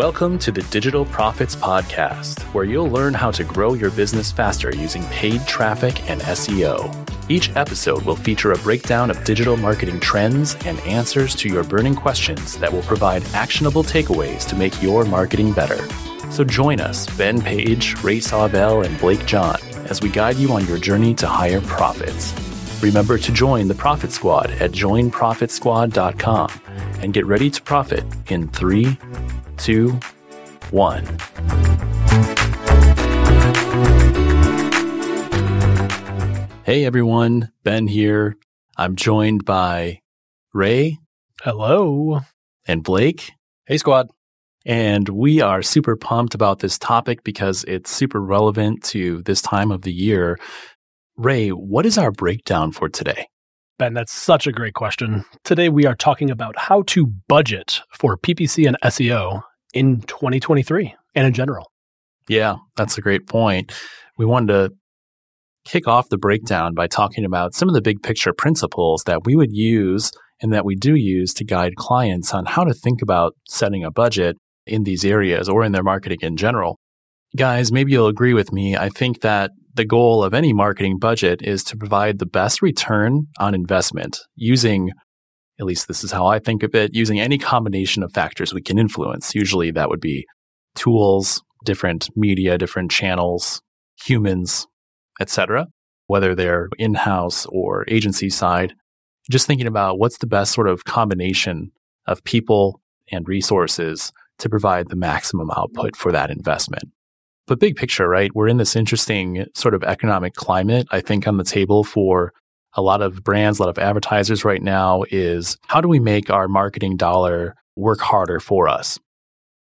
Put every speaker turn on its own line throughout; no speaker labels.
Welcome to the Digital Profits Podcast, where you'll learn how to grow your business faster using paid traffic and SEO. Each episode will feature a breakdown of digital marketing trends and answers to your burning questions that will provide actionable takeaways to make your marketing better. So join us, Ben Page, Ray Sawvell, and Blake John, as we guide you on your journey to higher profits. Remember to join the Profit Squad at joinprofitsquad.com and get ready to profit in three, two, one. Hey everyone, Ben here. I'm joined by Ray.
Hello.
And Blake.
Hey, squad.
And we are super pumped about this topic because it's super relevant to this time of the year. Ray, what is our breakdown for today?
Ben, that's such a great question. Today we are talking about how to budget for PPC and SEO in 2023 and in general.
Yeah, that's a great point. We wanted to kick off the breakdown by talking about some of the big picture principles that we would use and that we do use to guide clients on how to think about setting a budget in these areas or in their marketing in general. Guys, maybe you'll agree with me. I think that the goal of any marketing budget is to provide the best return on investment using at least this is how I think of it, using any combination of factors we can influence. Usually that would be tools, different media, different channels, humans, etc., whether they're in-house or agency side. Just thinking about what's the best sort of combination of people and resources to provide the maximum output for that investment. But big picture, right? We're in this interesting sort of economic climate, I think, on the table for a lot of brands, a lot of advertisers right now is how do we make our marketing dollar work harder for us?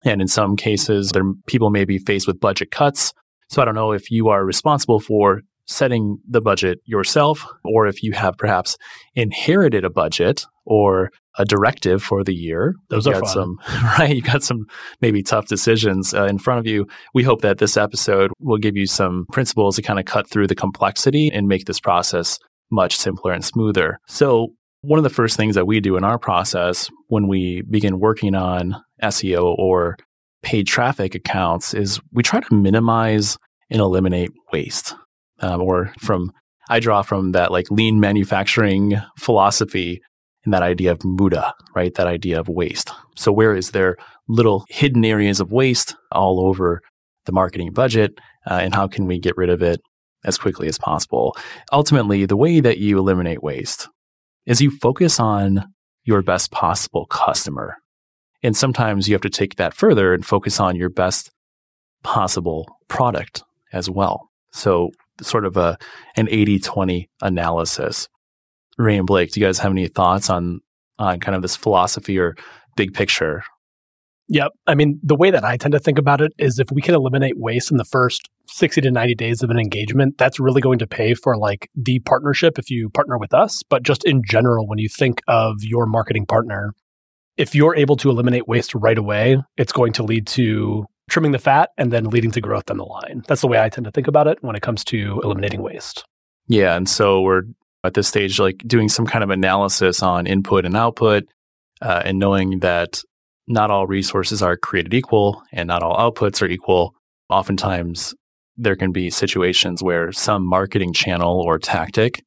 And in some cases, there, people may be faced with budget cuts. So I don't know if you are responsible for setting the budget yourself or if you have perhaps inherited a budget or a directive for the year.
Those
you
are
got
fun.
some right. You got some maybe tough decisions uh, in front of you. We hope that this episode will give you some principles to kind of cut through the complexity and make this process much simpler and smoother. So, one of the first things that we do in our process when we begin working on SEO or paid traffic accounts is we try to minimize and eliminate waste. Um, or from, I draw from that like lean manufacturing philosophy and that idea of muda, right? That idea of waste. So, where is there little hidden areas of waste all over the marketing budget? Uh, and how can we get rid of it as quickly as possible. Ultimately, the way that you eliminate waste is you focus on your best possible customer. And sometimes you have to take that further and focus on your best possible product as well. So, sort of a an 80-20 analysis. Ray and Blake, do you guys have any thoughts on on kind of this philosophy or big picture
Yep. I mean, the way that I tend to think about it is if we can eliminate waste in the first 60 to 90 days of an engagement, that's really going to pay for like the partnership if you partner with us. But just in general, when you think of your marketing partner, if you're able to eliminate waste right away, it's going to lead to trimming the fat and then leading to growth down the line. That's the way I tend to think about it when it comes to eliminating waste.
Yeah. And so we're at this stage, like doing some kind of analysis on input and output uh, and knowing that not all resources are created equal and not all outputs are equal. Oftentimes, there can be situations where some marketing channel or tactic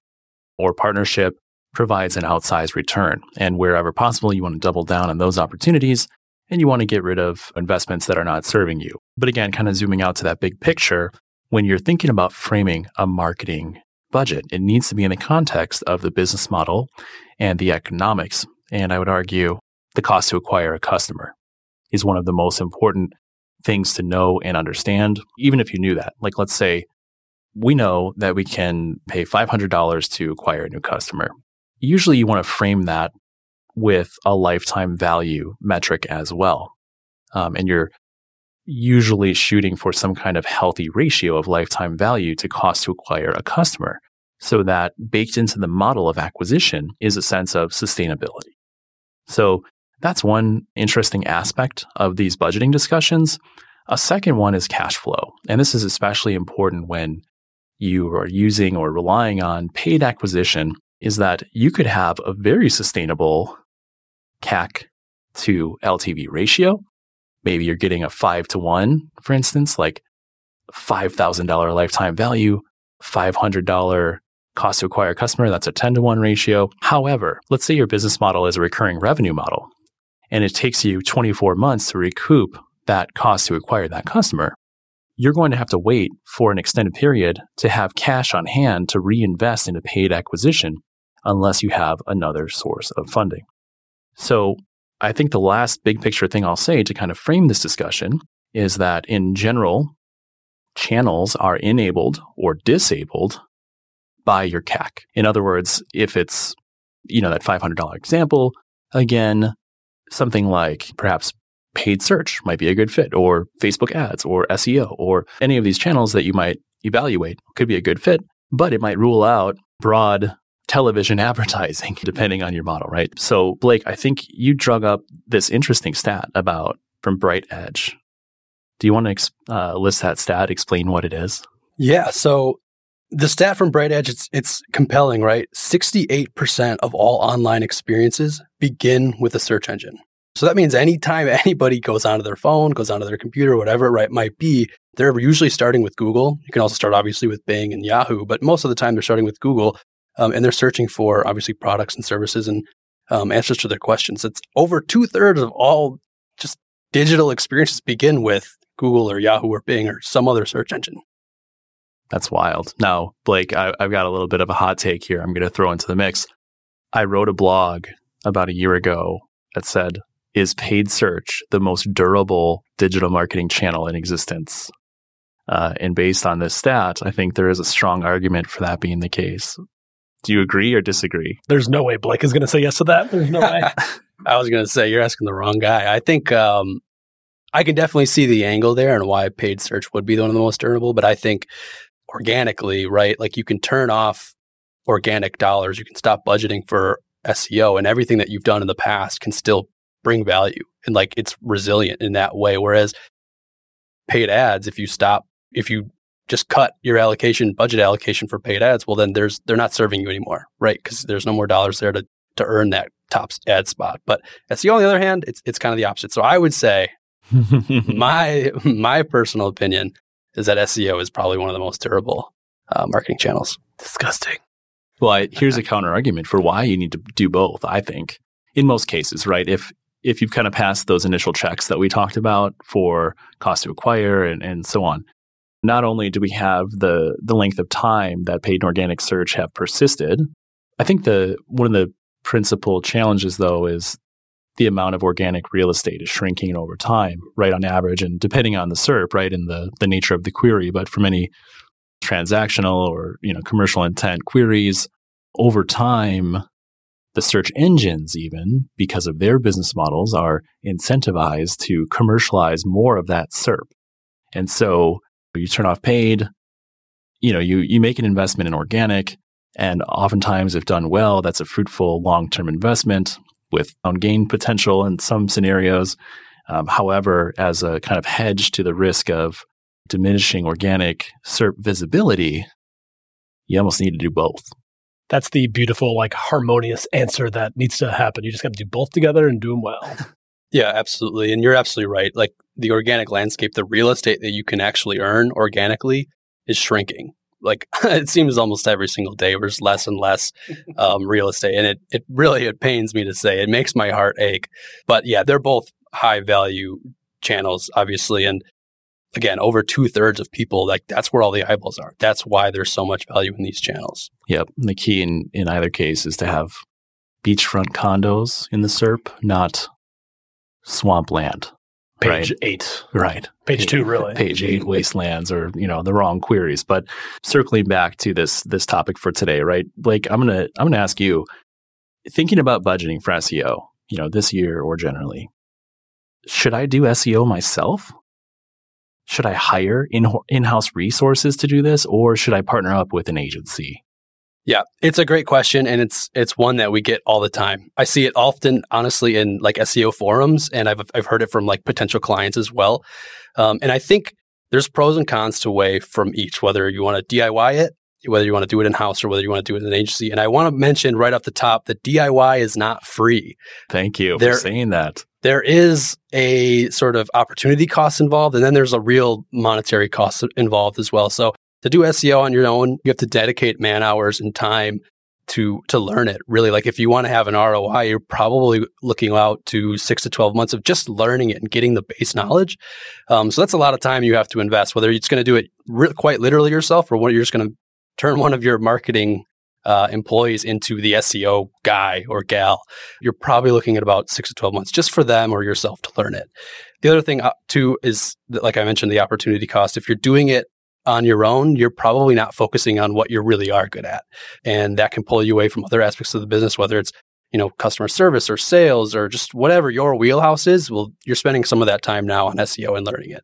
or partnership provides an outsized return. And wherever possible, you want to double down on those opportunities and you want to get rid of investments that are not serving you. But again, kind of zooming out to that big picture, when you're thinking about framing a marketing budget, it needs to be in the context of the business model and the economics. And I would argue the cost to acquire a customer is one of the most important things to know and understand, even if you knew that. Like, let's say we know that we can pay $500 to acquire a new customer. Usually, you want to frame that with a lifetime value metric as well. Um, and you're usually shooting for some kind of healthy ratio of lifetime value to cost to acquire a customer. So that baked into the model of acquisition is a sense of sustainability. So that's one interesting aspect of these budgeting discussions. A second one is cash flow. And this is especially important when you are using or relying on paid acquisition is that you could have a very sustainable CAC to LTV ratio, maybe you're getting a five to one, for instance, like $5,000 lifetime value, $500 cost to acquire customer. That's a 10 to 1 ratio. However, let's say your business model is a recurring revenue model and it takes you 24 months to recoup that cost to acquire that customer. You're going to have to wait for an extended period to have cash on hand to reinvest in a paid acquisition unless you have another source of funding. So, I think the last big picture thing I'll say to kind of frame this discussion is that in general, channels are enabled or disabled by your CAC. In other words, if it's, you know, that $500 example, again, something like perhaps paid search might be a good fit or Facebook ads or SEO or any of these channels that you might evaluate could be a good fit, but it might rule out broad television advertising depending on your model, right? So Blake, I think you drug up this interesting stat about from BrightEdge. Do you want to uh, list that stat, explain what it is?
Yeah. So the stat from BrightEdge, it's, it's compelling, right? 68% of all online experiences begin with a search engine. So that means anytime anybody goes onto their phone, goes onto their computer, whatever right might be, they're usually starting with Google. You can also start obviously with Bing and Yahoo, but most of the time they're starting with Google um, and they're searching for obviously products and services and um, answers to their questions. It's over two thirds of all just digital experiences begin with Google or Yahoo or Bing or some other search engine.
That's wild. Now, Blake, I, have got a little bit of a hot take here. I'm going to throw into the mix. I wrote a blog about a year ago that said, "Is paid search the most durable digital marketing channel in existence?" Uh, and based on this stat, I think there is a strong argument for that being the case. Do you agree or disagree?
There's no way Blake is going to say yes to that. There's no way.
I was going to say you're asking the wrong guy. I think um, I can definitely see the angle there and why paid search would be one of the most durable. But I think organically, right? Like you can turn off organic dollars, you can stop budgeting for SEO, and everything that you've done in the past can still bring value and like it's resilient in that way. Whereas paid ads, if you stop, if you just cut your allocation, budget allocation for paid ads, well, then there's they're not serving you anymore, right? Because there's no more dollars there to to earn that top ad spot. But SEO, on the other hand, it's it's kind of the opposite. So I would say my my personal opinion is that SEO is probably one of the most durable uh, marketing channels.
Disgusting.
Well, I, here's a counter argument for why you need to do both. I think in most cases, right? If if you've kind of passed those initial checks that we talked about for cost to acquire and, and so on, not only do we have the the length of time that paid and organic search have persisted, I think the one of the principal challenges though is the amount of organic real estate is shrinking over time, right on average, and depending on the SERP, right, and the the nature of the query. But for many transactional or you know commercial intent queries, over time, the search engines, even because of their business models, are incentivized to commercialize more of that SERP. And so you turn off paid, you know, you you make an investment in organic, and oftentimes, if done well, that's a fruitful long term investment with own gain potential in some scenarios. Um, however, as a kind of hedge to the risk of diminishing organic SERP visibility, you almost need to do both.
That's the beautiful, like harmonious answer that needs to happen. You just got to do both together and do them well.
yeah, absolutely. And you're absolutely right. Like the organic landscape, the real estate that you can actually earn organically is shrinking like it seems almost every single day there's less and less um, real estate and it, it really it pains me to say it makes my heart ache. But yeah they're both high value channels obviously and again over two-thirds of people like that's where all the eyeballs are. That's why there's so much value in these channels.
Yep. The key in in either case is to have beachfront condos in the serp not swampland
page right. eight.
Right.
Page two, really.
Page eight, wastelands or, you know, the wrong queries. But circling back to this this topic for today, right? Blake, I'm gonna I'm gonna ask you, thinking about budgeting for SEO, you know, this year or generally, should I do SEO myself? Should I hire in in-house resources to do this, or should I partner up with an agency?
Yeah, it's a great question and it's it's one that we get all the time. I see it often honestly in like SEO forums and I've I've heard it from like potential clients as well. Um, and I think there's pros and cons to weigh from each whether you want to DIY it whether you want to do it in house or whether you want to do it in an agency. And I want to mention right off the top that DIY is not free.
Thank you there, for saying that.
There is a sort of opportunity cost involved, and then there's a real monetary cost involved as well. So to do SEO on your own, you have to dedicate man hours and time to to learn it. Really, like if you want to have an ROI, you're probably looking out to six to twelve months of just learning it and getting the base knowledge. Um, so that's a lot of time you have to invest. Whether you're just going to do it re- quite literally yourself, or whether you're just going to turn one of your marketing uh, employees into the SEO guy or gal, you're probably looking at about six to 12 months just for them or yourself to learn it. The other thing, uh, too, is that, like I mentioned, the opportunity cost. If you're doing it on your own, you're probably not focusing on what you really are good at. And that can pull you away from other aspects of the business, whether it's you know customer service or sales or just whatever your wheelhouse is well you're spending some of that time now on seo and learning it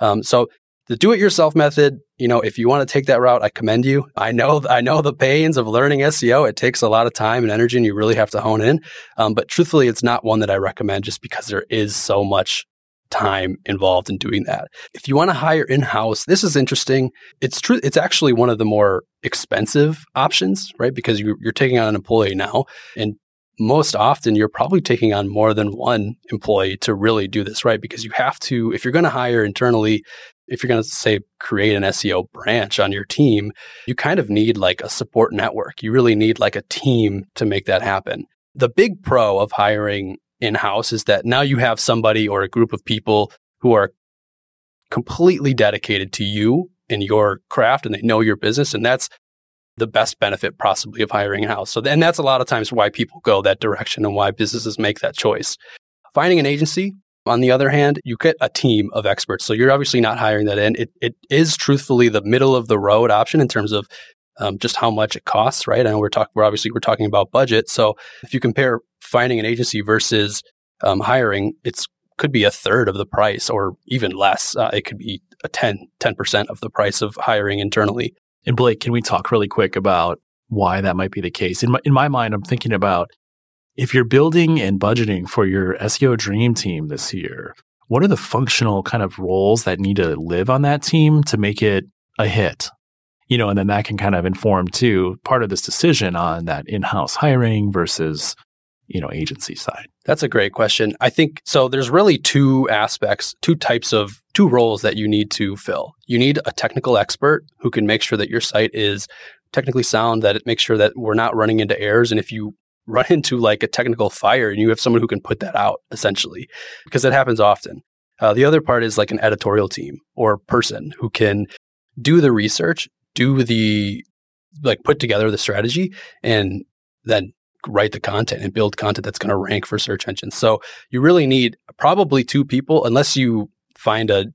um, so the do-it-yourself method, you know, if you want to take that route, I commend you. I know, I know the pains of learning SEO. It takes a lot of time and energy, and you really have to hone in. Um, but truthfully, it's not one that I recommend, just because there is so much time involved in doing that. If you want to hire in-house, this is interesting. It's true. It's actually one of the more expensive options, right? Because you, you're taking on an employee now, and most often you're probably taking on more than one employee to really do this right because you have to if you're going to hire internally if you're going to say create an SEO branch on your team, you kind of need like a support network. You really need like a team to make that happen. The big pro of hiring in house is that now you have somebody or a group of people who are completely dedicated to you and your craft and they know your business. And that's the best benefit possibly of hiring in house. So, and that's a lot of times why people go that direction and why businesses make that choice. Finding an agency, on the other hand, you get a team of experts. So you're obviously not hiring that in. It, it is truthfully the middle of the road option in terms of um, just how much it costs, right? And we're talking, we're obviously we're talking about budget. So if you compare finding an agency versus um, hiring, it's could be a third of the price or even less. Uh, it could be a 10, 10% of the price of hiring internally.
And Blake, can we talk really quick about why that might be the case? In my, in my mind, I'm thinking about if you're building and budgeting for your SEO dream team this year, what are the functional kind of roles that need to live on that team to make it a hit? You know, and then that can kind of inform too part of this decision on that in-house hiring versus, you know, agency side.
That's a great question. I think so there's really two aspects, two types of two roles that you need to fill. You need a technical expert who can make sure that your site is technically sound, that it makes sure that we're not running into errors. And if you run into like a technical fire and you have someone who can put that out essentially because that happens often uh, the other part is like an editorial team or person who can do the research do the like put together the strategy and then write the content and build content that's going to rank for search engines so you really need probably two people unless you find a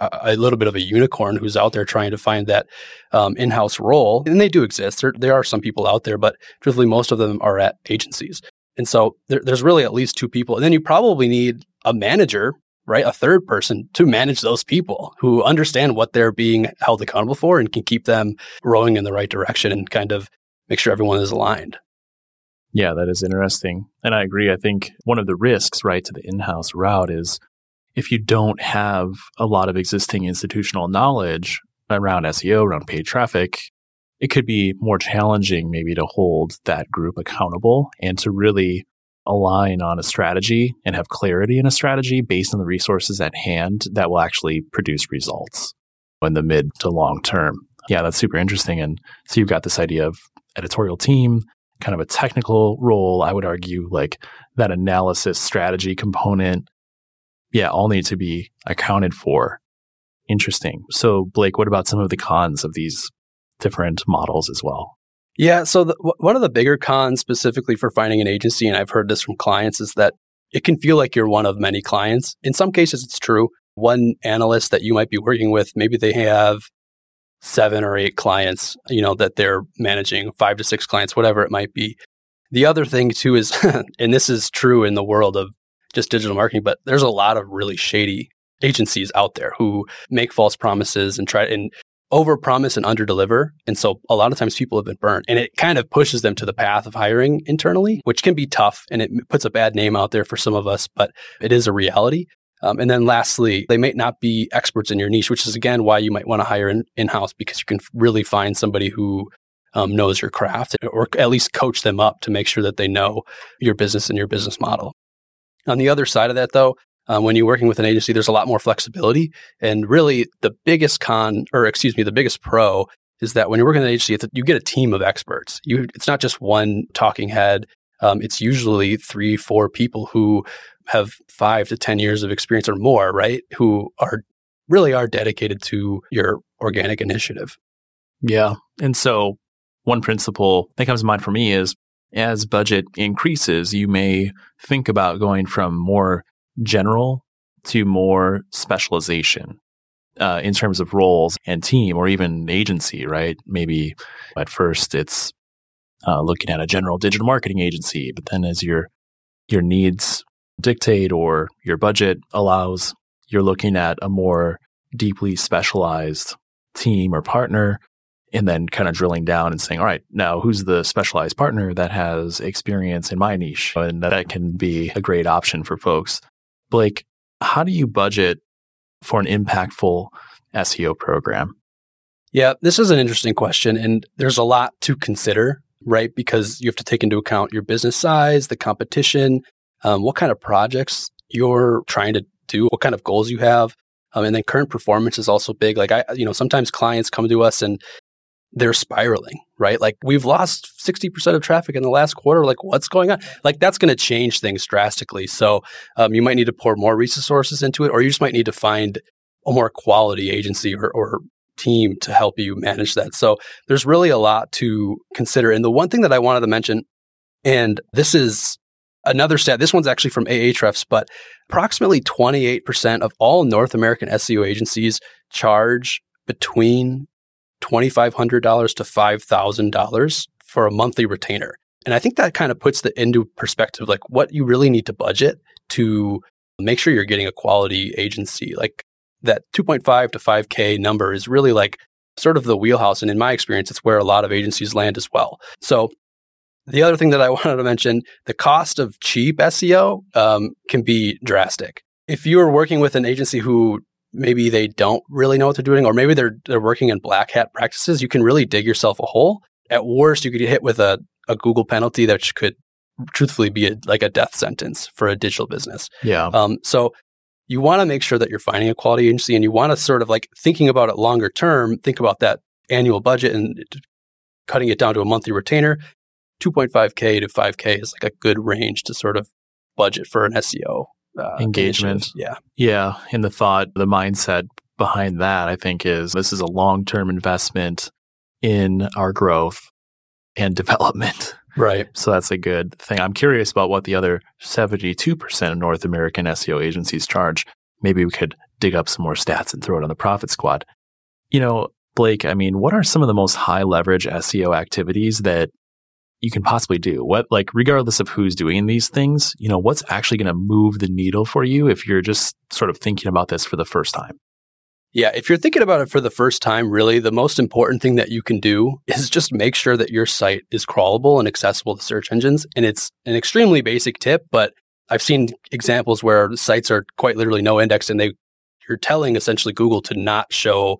a little bit of a unicorn who's out there trying to find that um, in-house role, and they do exist. There, there are some people out there, but truthfully, most of them are at agencies. And so there, there's really at least two people, and then you probably need a manager, right, a third person to manage those people who understand what they're being held accountable for and can keep them rowing in the right direction and kind of make sure everyone is aligned.
Yeah, that is interesting. And I agree. I think one of the risks, right, to the in house route is if you don't have a lot of existing institutional knowledge around SEO, around paid traffic, it could be more challenging maybe to hold that group accountable and to really align on a strategy and have clarity in a strategy based on the resources at hand that will actually produce results in the mid to long term. Yeah, that's super interesting. And so you've got this idea of editorial team, kind of a technical role. I would argue like that analysis strategy component yeah, all need to be accounted for. Interesting. So, Blake, what about some of the cons of these different models as well?
Yeah. So, the, w- one of the bigger cons specifically for finding an agency, and I've heard this from clients, is that it can feel like you're one of many clients. In some cases, it's true. One analyst that you might be working with, maybe they have seven or eight clients, you know, that they're managing, five to six clients, whatever it might be. The other thing too is, and this is true in the world of just digital marketing, but there's a lot of really shady agencies out there who make false promises and try and over promise and under deliver. And so a lot of times people have been burnt and it kind of pushes them to the path of hiring internally, which can be tough and it puts a bad name out there for some of us, but it is a reality. Um, and then lastly, they may not be experts in your niche, which is again why you might want to hire in, in-house because you can really find somebody who um, knows your craft or at least coach them up to make sure that they know your business and your business model. On the other side of that though, um, when you're working with an agency, there's a lot more flexibility. And really the biggest con, or excuse me, the biggest pro is that when you're working with an agency, you get a team of experts. You, it's not just one talking head. Um, it's usually three, four people who have five to 10 years of experience or more, right? Who are really are dedicated to your organic initiative.
Yeah. And so one principle that comes to mind for me is as budget increases, you may think about going from more general to more specialization uh, in terms of roles and team or even agency, right? Maybe at first it's uh, looking at a general digital marketing agency, but then as your your needs dictate or your budget allows, you're looking at a more deeply specialized team or partner and then kind of drilling down and saying, all right, now who's the specialized partner that has experience in my niche? And that can be a great option for folks. Blake, how do you budget for an impactful SEO program?
Yeah, this is an interesting question. And there's a lot to consider, right? Because you have to take into account your business size, the competition, um, what kind of projects you're trying to do, what kind of goals you have. Um, and then current performance is also big. Like I, you know, sometimes clients come to us and they're spiraling, right? Like we've lost 60% of traffic in the last quarter. Like what's going on? Like that's going to change things drastically. So um, you might need to pour more resources into it, or you just might need to find a more quality agency or, or team to help you manage that. So there's really a lot to consider. And the one thing that I wanted to mention, and this is another stat, this one's actually from Ahrefs, but approximately 28% of all North American SEO agencies charge between $2,500 to $5,000 for a monthly retainer. And I think that kind of puts the into perspective, like what you really need to budget to make sure you're getting a quality agency. Like that 2.5 to 5K number is really like sort of the wheelhouse. And in my experience, it's where a lot of agencies land as well. So the other thing that I wanted to mention, the cost of cheap SEO um, can be drastic. If you are working with an agency who maybe they don't really know what they're doing, or maybe they're they're working in black hat practices, you can really dig yourself a hole. At worst, you could get hit with a, a Google penalty that could truthfully be a, like a death sentence for a digital business.
Yeah.
Um, so you want to make sure that you're finding a quality agency, and you want to sort of like thinking about it longer term. Think about that annual budget and cutting it down to a monthly retainer. 2.5k to 5k is like a good range to sort of budget for an SEO
uh, engagement.
Yeah.
Yeah. And the thought, the mindset behind that, I think, is this is a long term investment in our growth and development.
Right.
So that's a good thing. I'm curious about what the other 72% of North American SEO agencies charge. Maybe we could dig up some more stats and throw it on the profit squad. You know, Blake, I mean, what are some of the most high leverage SEO activities that you can possibly do. What, like, regardless of who's doing these things, you know, what's actually going to move the needle for you if you're just sort of thinking about this for the first time?
Yeah, if you're thinking about it for the first time, really, the most important thing that you can do is just make sure that your site is crawlable and accessible to search engines. And it's an extremely basic tip, but I've seen examples where sites are quite literally no index and they you're telling essentially Google to not show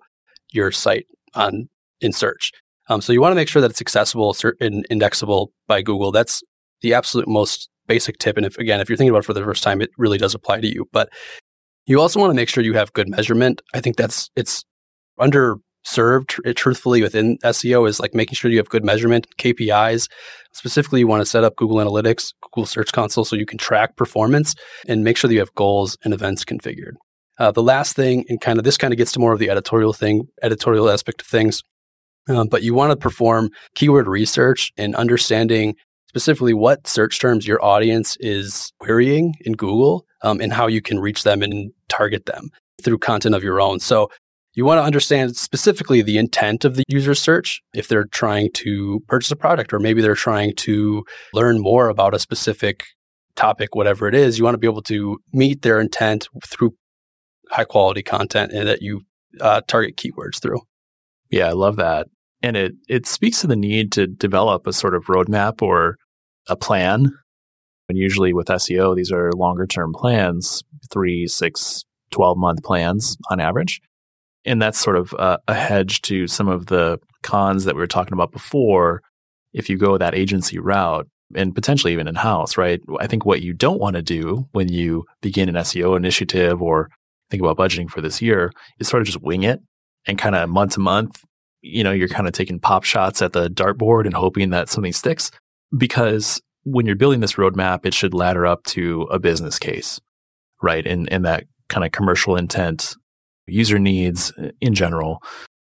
your site on in search. Um, so you want to make sure that it's accessible and indexable by Google. That's the absolute most basic tip. And if again, if you're thinking about it for the first time, it really does apply to you. But you also want to make sure you have good measurement. I think that's it's underserved truthfully within SEO is like making sure you have good measurement KPIs. Specifically, you want to set up Google Analytics, Google Search Console, so you can track performance and make sure that you have goals and events configured. Uh, the last thing, and kind of this kind of gets to more of the editorial thing, editorial aspect of things, um, but you want to perform keyword research and understanding specifically what search terms your audience is querying in Google um, and how you can reach them and target them through content of your own. So you want to understand specifically the intent of the user search if they're trying to purchase a product or maybe they're trying to learn more about a specific topic, whatever it is. You want to be able to meet their intent through high quality content and that you uh, target keywords through.
Yeah, I love that. And it it speaks to the need to develop a sort of roadmap or a plan And usually with SEO, these are longer term plans, three, six, 12 month plans on average. And that's sort of a, a hedge to some of the cons that we were talking about before. If you go that agency route and potentially even in house, right? I think what you don't want to do when you begin an SEO initiative or think about budgeting for this year is sort of just wing it and kind of month to month, you know, you're kind of taking pop shots at the dartboard and hoping that something sticks because when you're building this roadmap, it should ladder up to a business case, right? And, and that kind of commercial intent, user needs uh, in general,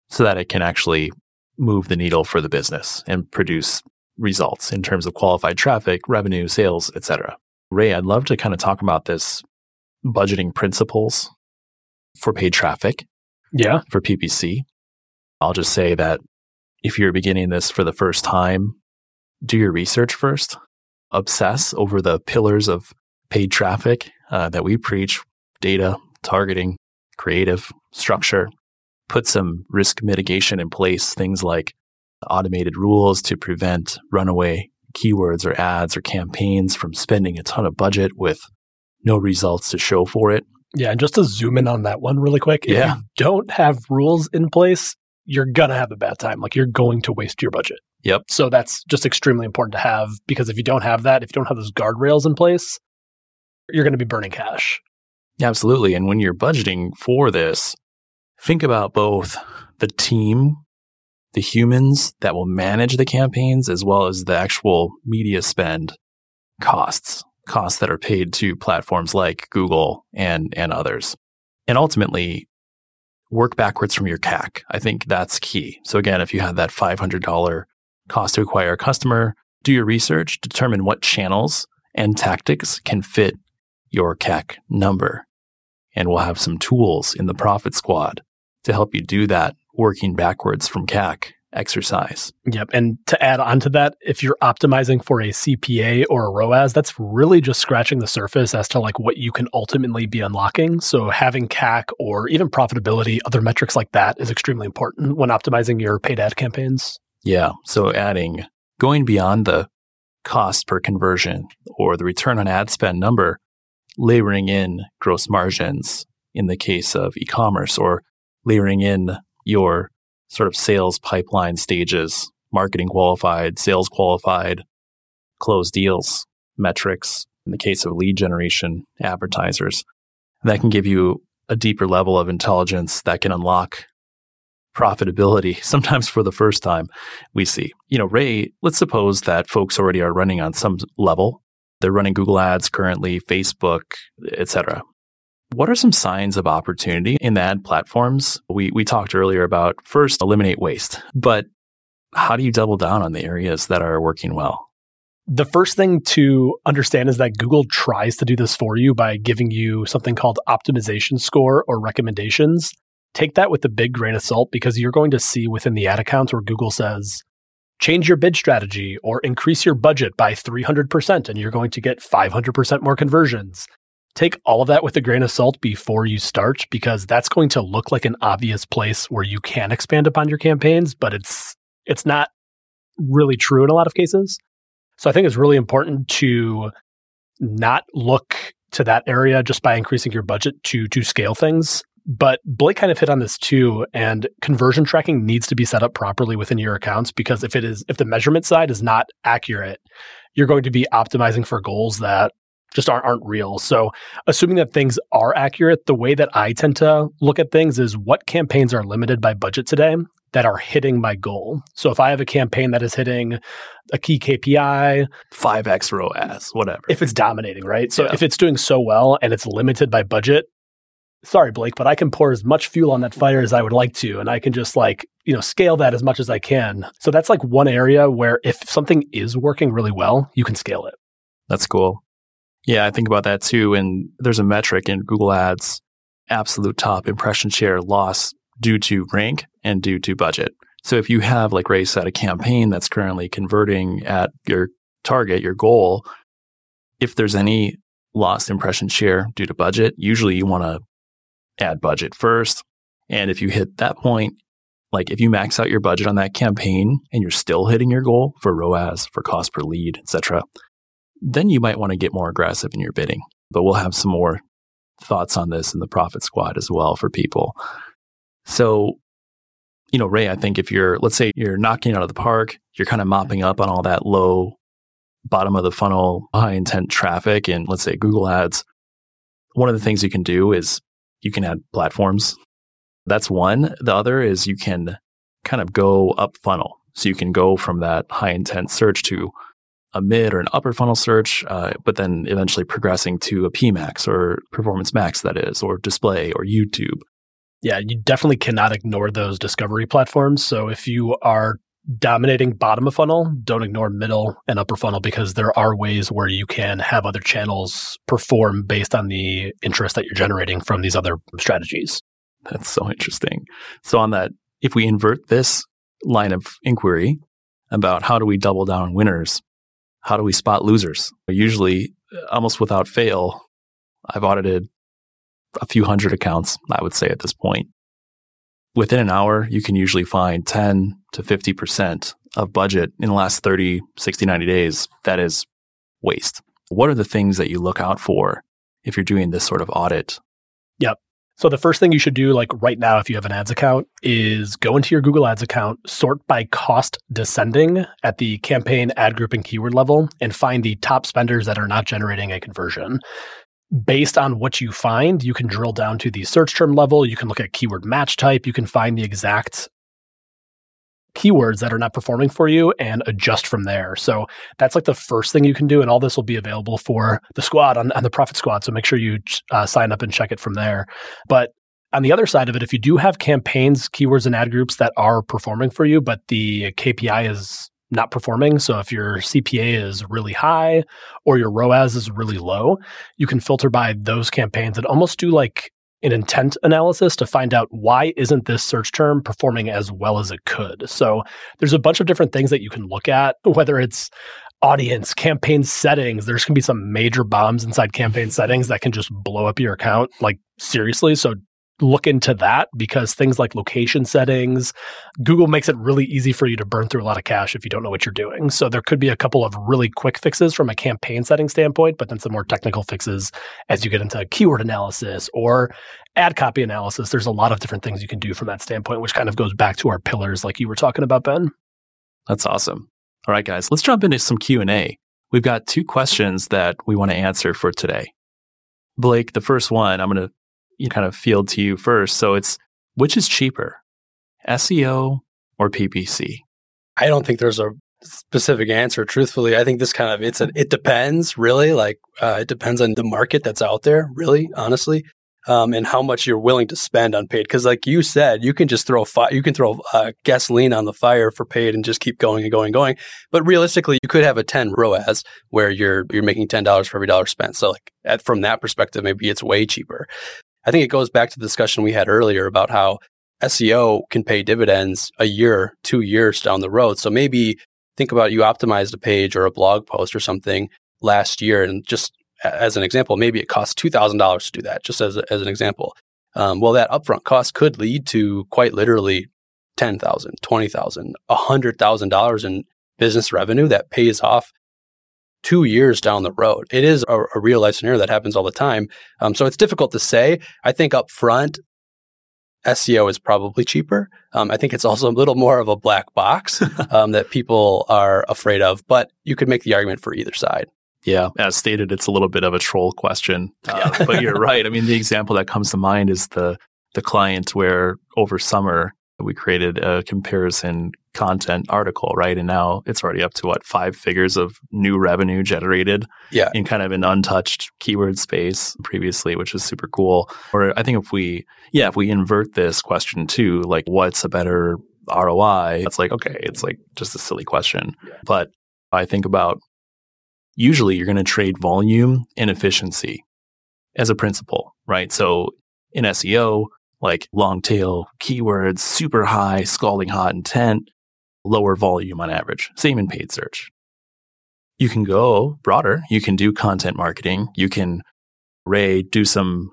so that it can actually move the needle for the business and produce results in terms of qualified traffic, revenue, sales, etc. Ray, I'd love to kind of talk about this budgeting principles for paid traffic.
Yeah.
For PPC. I'll just say that if you're beginning this for the first time, do your research first. Obsess over the pillars of paid traffic uh, that we preach data, targeting, creative, structure. Put some risk mitigation in place, things like automated rules to prevent runaway keywords or ads or campaigns from spending a ton of budget with no results to show for it.
Yeah, and just to zoom in on that one really quick, if
Yeah.
you don't have rules in place, you're gonna have a bad time. Like you're going to waste your budget.
Yep.
So that's just extremely important to have because if you don't have that, if you don't have those guardrails in place, you're going to be burning cash.
Absolutely. And when you're budgeting for this, think about both the team, the humans that will manage the campaigns, as well as the actual media spend costs, costs that are paid to platforms like Google and, and others. And ultimately, work backwards from your CAC. I think that's key. So again, if you have that $500 cost to acquire a customer, do your research, determine what channels and tactics can fit your CAC number. And we'll have some tools in the Profit Squad to help you do that working backwards from CAC exercise.
Yep. And to add on to that, if you're optimizing for a CPA or a ROAS, that's really just scratching the surface as to like what you can ultimately be unlocking. So having CAC or even profitability, other metrics like that is extremely important when optimizing your paid ad campaigns.
Yeah. So adding, going beyond the cost per conversion or the return on ad spend number, layering in gross margins in the case of e commerce or layering in your sort of sales pipeline stages, marketing qualified, sales qualified, closed deals, metrics in the case of lead generation advertisers. That can give you a deeper level of intelligence that can unlock profitability, sometimes for the first time we see. You know, Ray, let's suppose that folks already are running on some level. They're running Google Ads currently, Facebook, etc. What are some signs of opportunity in the ad platforms? We we talked earlier about first eliminate waste, but how do you double down on the areas that are working well?
The first thing to understand is that Google tries to do this for you by giving you something called optimization score or recommendations. Take that with a big grain of salt because you're going to see within the ad accounts where Google says, change your bid strategy or increase your budget by 300%, and you're going to get 500% more conversions. Take all of that with a grain of salt before you start because that's going to look like an obvious place where you can expand upon your campaigns, but it's it's not really true in a lot of cases. So I think it's really important to not look to that area just by increasing your budget to to scale things. But Blake kind of hit on this too, and conversion tracking needs to be set up properly within your accounts because if it is if the measurement side is not accurate, you're going to be optimizing for goals that just aren't aren't real. So assuming that things are accurate, the way that I tend to look at things is what campaigns are limited by budget today that are hitting my goal. So if I have a campaign that is hitting a key KPI,
5x ROAS, whatever.
if it's dominating, right? So
Yeah.
if it's doing so well and it's limited by budget, sorry, Blake, but I can pour as much fuel on that fire as I would like to. And I can just like, you know, scale that as much as I can. So that's like one area where if something is working really well, you can scale it.
That's cool. Yeah, I think about that too. And there's a metric in Google Ads absolute top impression share loss due to rank and due to budget. So if you have, like Ray said, a campaign that's currently converting at your target, your goal, if there's any lost impression share due to budget, usually you want to add budget first. And if you hit that point, like if you max out your budget on that campaign and you're still hitting your goal for ROAS, for cost per lead, etc., then you might want to get more aggressive in your bidding. But we'll have some more thoughts on this in the profit squad as well for people. So, you know, Ray, I think if you're, let's say you're knocking out of the park, you're kind of mopping up on all that low bottom of the funnel, high intent traffic and let's say Google ads. One of the things you can do is you can add platforms. That's one. The other is you can kind of go up funnel. So you can go from that high intent search to a mid or an upper funnel search, uh, but then eventually progressing to a PMAX or Performance Max, that is, or display or YouTube.
Yeah, you definitely cannot ignore those discovery platforms. So if you are dominating bottom of funnel, don't ignore middle and upper funnel because there are ways where you can have other channels perform based on the interest that you're generating from these other strategies.
That's so interesting. So on that, if we invert this line of inquiry about how do we double down on winners, how do we spot losers? Usually, almost without fail, I've audited a few hundred accounts, I would say at this point. Within an hour, you can usually find 10 to 50% of budget in the last 30, 60, 90 days. That is waste. What are the things that you look out for if you're doing this sort of audit?
Yep. So the first thing you should do, like right now, if you have an ads account, is go into your Google Ads account, sort by cost descending at the campaign ad group and keyword level, and find the top spenders that are not generating a conversion. Based on what you find, you can drill down to the search term level. You can look at keyword match type. You can find the exact keywords that are not performing for you and adjust from there. So that's like the first thing you can do. And all this will be available for the squad on, on the Profit Squad. So make sure you uh, sign up and check it from there. But on the other side of it, if you do have campaigns, keywords, and ad groups that are performing for you, but the KPI is not performing. So if your CPA is really high or your ROAS is really low, you can filter by those campaigns and almost do like an intent analysis to find out why isn't this search term performing as well as it could. So there's a bunch of different things that you can look at, whether it's audience, campaign settings. There's going to be some major bombs inside campaign settings that can just blow up your account like seriously. So look into that because things like location settings, Google makes it really easy for you to burn through a lot of cash if you don't know what you're doing. So there could be a couple of really quick fixes from a campaign setting standpoint, but then some more technical fixes as you get into keyword analysis or ad copy analysis. There's a lot of different things you can do from that standpoint, which kind of goes back to our pillars like you were talking about, Ben.
That's awesome. All right, guys, let's jump into some Q&A. We've got two questions that we want to answer for today. Blake, the first one, I'm going to you kind of field to you first. So it's which is cheaper, SEO or PPC?
I don't think there's a specific answer. Truthfully, I think this kind of it's it depends really. Like uh, it depends on the market that's out there. Really, honestly. Um, and how much you're willing to spend on paid. Because, like you said, you can just throw fi- you can throw uh, gasoline on the fire for paid and just keep going and going and going. But realistically, you could have a 10 ROAS where you're you're making ten dollars for every dollar spent. So, like at, from that perspective, maybe it's way cheaper. I think it goes back to the discussion we had earlier about how SEO can pay dividends a year, two years down the road. So maybe think about you optimized a page or a blog post or something last year. And just as an example, maybe it costs $2,000 to do that, just as, a, as an example. Um, well, that upfront cost could lead to quite literally $10,000, $20,000, $100,000 in business revenue that pays off two years down the road. It is a, a real life scenario that happens all the time. Um, so it's difficult to say. I think up front, SEO is probably cheaper. Um, I think it's also a little more of a black box um, that people are afraid of, but you could make the argument for either side.
Yeah, as stated, it's a little bit of a troll question, uh, but you're right. I mean, the example that comes to mind is the the client where over summer we created a comparison content article, right? And now it's already up to what five figures of new revenue generated,
yeah,
in kind of an untouched keyword space previously, which is super cool. Or I think if we, yeah, if we invert this question to like, what's a better ROI? It's like okay, it's like just a silly question, yeah. but I think about usually you're going to trade volume and efficiency as a principle, right? So in SEO, like long tail keywords, super high, scalding hot intent, lower volume on average. Same in paid search. You can go broader. You can do content marketing. You can, Ray, do some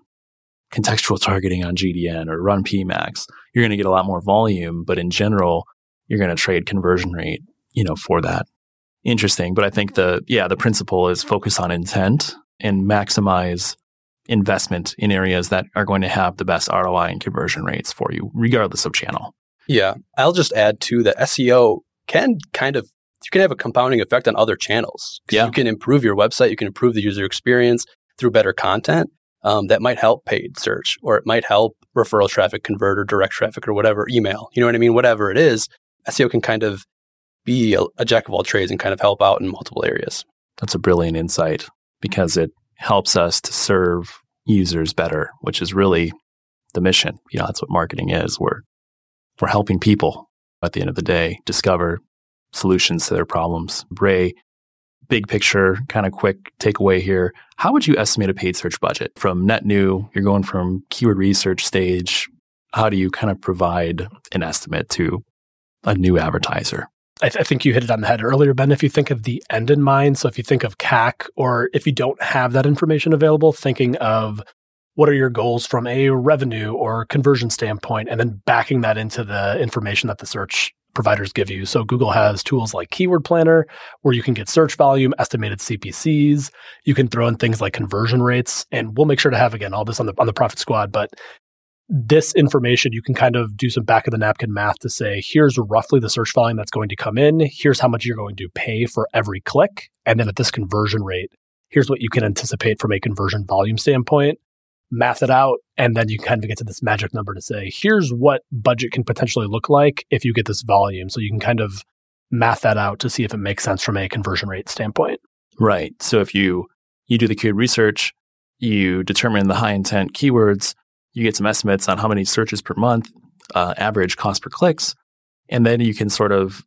contextual targeting on GDN or run PMAX. You're going to get a lot more volume, but in general, you're going to trade conversion rate, you know, for that. interesting. But I think the yeah, the principle is focus on intent and maximize investment in areas that are going to have the best ROI and conversion rates for you, regardless of channel.
Yeah. I'll just add too that SEO can kind of you can have a compounding effect on other channels.
Yeah.
You can improve your website, you can improve the user experience through better content. Um, that might help paid search or it might help referral traffic convert or direct traffic or whatever, email. You know what I mean? Whatever it is, SEO can kind of be a, a jack of all trades and kind of help out in multiple areas.
That's a brilliant insight because it helps us to serve users better, which is really the mission. You know, that's what marketing is. We're we're helping people at the end of the day discover solutions to their problems. Ray, big picture, kind of quick takeaway here. How would you estimate a paid search budget from net new? You're going from keyword research stage. How do you kind of provide an estimate to a new advertiser?
I, th- I, think you hit it on the head earlier, Ben. If you think of the end in mind, so if you think of CAC, or if you don't have that information available, thinking of what are your goals from a revenue or conversion standpoint, and then backing that into the information that the search providers give you. So Google has tools like Keyword Planner, where you can get search volume, estimated CPCs. You can throw in things like conversion rates, and we'll make sure to have again all this on the on the Profit Squad. But this information, you can kind of do some back of the napkin math to say, here's roughly the search volume that's going to come in. Here's how much you're going to pay for every click. And then at this conversion rate, here's what you can anticipate from a conversion volume standpoint. Math it out. And then you kind of get to this magic number to say, here's what budget can potentially look like if you get this volume. So you can kind of math that out to see if it makes sense from a conversion rate standpoint.
Right. So if you you do the keyword research, you determine the high intent keywords, you get some estimates on how many searches per month, uh, average cost per clicks, and then you can sort of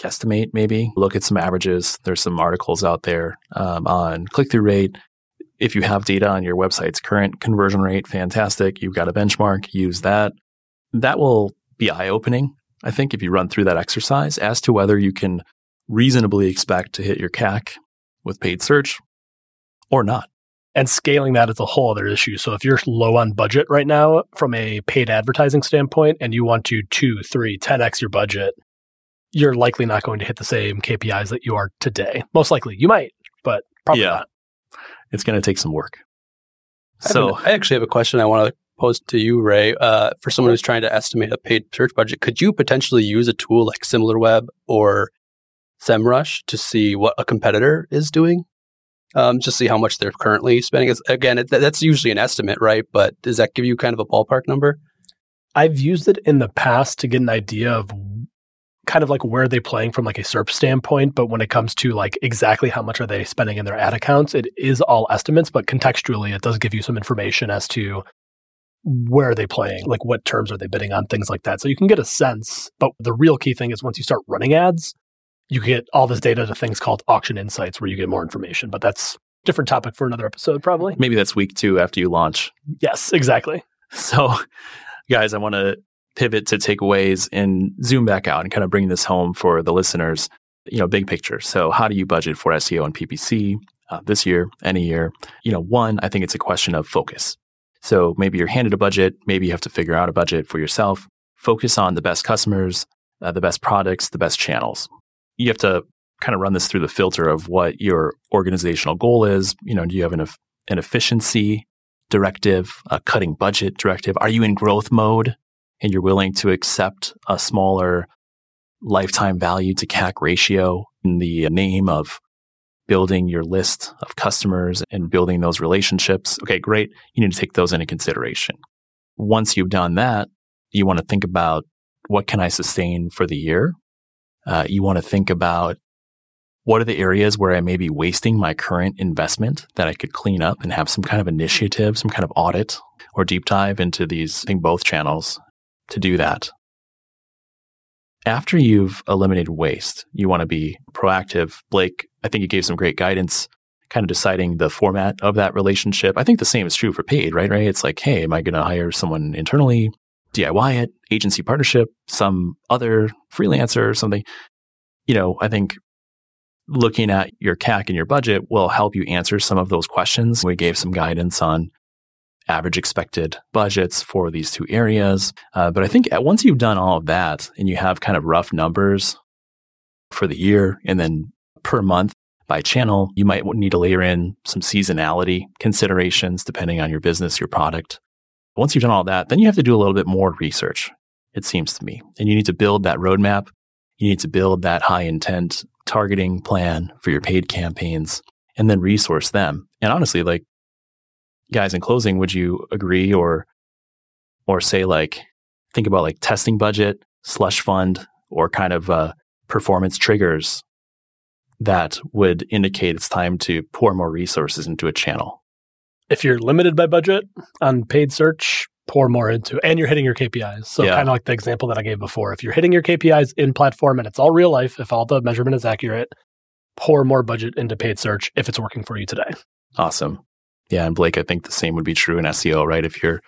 guesstimate maybe look at some averages. There's some articles out there um, on click through rate. If you have data on your website's current conversion rate, fantastic. You've got a benchmark, use that. That will be eye opening, I think, if you run through that exercise as to whether you can reasonably expect to hit your CAC with paid search or not
and scaling that is a whole other issue. So if you're low on budget right now from a paid advertising standpoint and you want to two, three, 10x your budget, you're likely not going to hit the same KPIs that you are today. Most likely you might, but probably
yeah.
not.
It's going to take some work.
So I, I actually have a question I want to pose to you, Ray. Uh, for someone who's trying to estimate a paid search budget, could you potentially use a tool like SimilarWeb or SEMrush to see what a competitor is doing? um, just see how much they're currently spending. It's, again, it, that's usually an estimate, right? But does that give you kind of a ballpark number?
I've used it in the past to get an idea of kind of like where are they playing from like a SERP standpoint. But when it comes to like exactly how much are they spending in their ad accounts, it is all estimates, but contextually, it does give you some information as to where are they playing, like what terms are they bidding on, things like that. So you can get a sense. But the real key thing is once you start running ads, you get all this data to things called auction insights where you get more information. But that's different topic for another episode, probably.
Maybe that's week two after you launch.
Yes, exactly.
So, guys, I want to pivot to takeaways and zoom back out and kind of bring this home for the listeners. You know, big picture. So, how do you budget for SEO and PPC uh, this year, any year? You know, one, I think it's a question of focus. So, maybe you're handed a budget, maybe you have to figure out a budget for yourself. Focus on the best customers, uh, the best products, the best channels you have to kind of run this through the filter of what your organizational goal is. You know, do you have an, an efficiency directive, a cutting budget directive? Are you in growth mode and you're willing to accept a smaller lifetime value to CAC ratio in the name of building your list of customers and building those relationships? Okay, great. You need to take those into consideration. Once you've done that, you want to think about what can I sustain for the year? Uh, you want to think about what are the areas where I may be wasting my current investment that I could clean up and have some kind of initiative, some kind of audit or deep dive into these, I think both channels to do that. After you've eliminated waste, you want to be proactive. Blake, I think you gave some great guidance kind of deciding the format of that relationship. I think the same is true for paid, right? Right? It's like, hey, am I going to hire someone internally? DIY it, agency partnership, some other freelancer or something. You know, I think looking at your CAC and your budget will help you answer some of those questions. We gave some guidance on average expected budgets for these two areas. Uh, but I think once you've done all of that and you have kind of rough numbers for the year and then per month by channel. You might need to layer in some seasonality considerations depending on your business, your product. Once you've done all that, then you have to do a little bit more research, it seems to me. And you need to build that roadmap. You need to build that high intent targeting plan for your paid campaigns and then resource them. And honestly, like guys in closing, would you agree or or say like think about like testing budget, slush fund, or kind of uh, performance triggers that would indicate it's time to pour more resources into a channel?
If you're limited by budget on paid search, pour more into and you're hitting your KPIs. So yeah. kind of like the example that I gave before. If you're hitting your KPIs in platform and it's all real life, if all the measurement is accurate, pour more budget into paid search if it's working for you today.
Awesome. Yeah, and Blake, I think the same would be true in SEO, right? If you're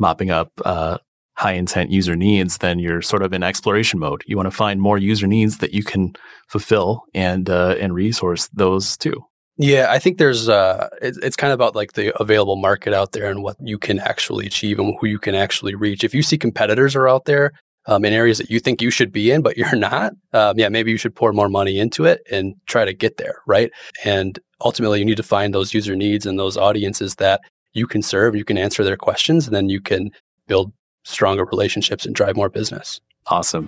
mopping up uh, high intent user needs, then you're sort of in exploration mode. You want to find more user needs that you can fulfill and uh, and resource those too.
Yeah, I think there's uh, it, it's kind of about like the available market out there and what you can actually achieve and who you can actually reach. If you see competitors are out there um, in areas that you think you should be in, but you're not, um, yeah, maybe you should pour more money into it and try to get there, right? And ultimately, you need to find those user needs and those audiences that you can serve. You can answer their questions, and then you can build stronger relationships and drive more business.
Awesome.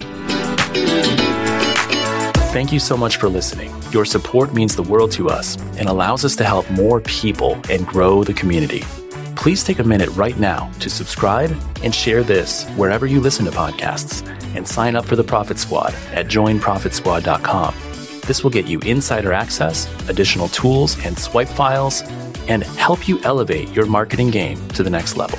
Thank you so much for listening. Your support means the world to us and allows us to help more people and grow the community. Please take a minute right now to subscribe and share this wherever you listen to podcasts and sign up for the Profit Squad at joinprofitsquad.com. This will get you insider access, additional tools and swipe files, and help you elevate your marketing game to the next level.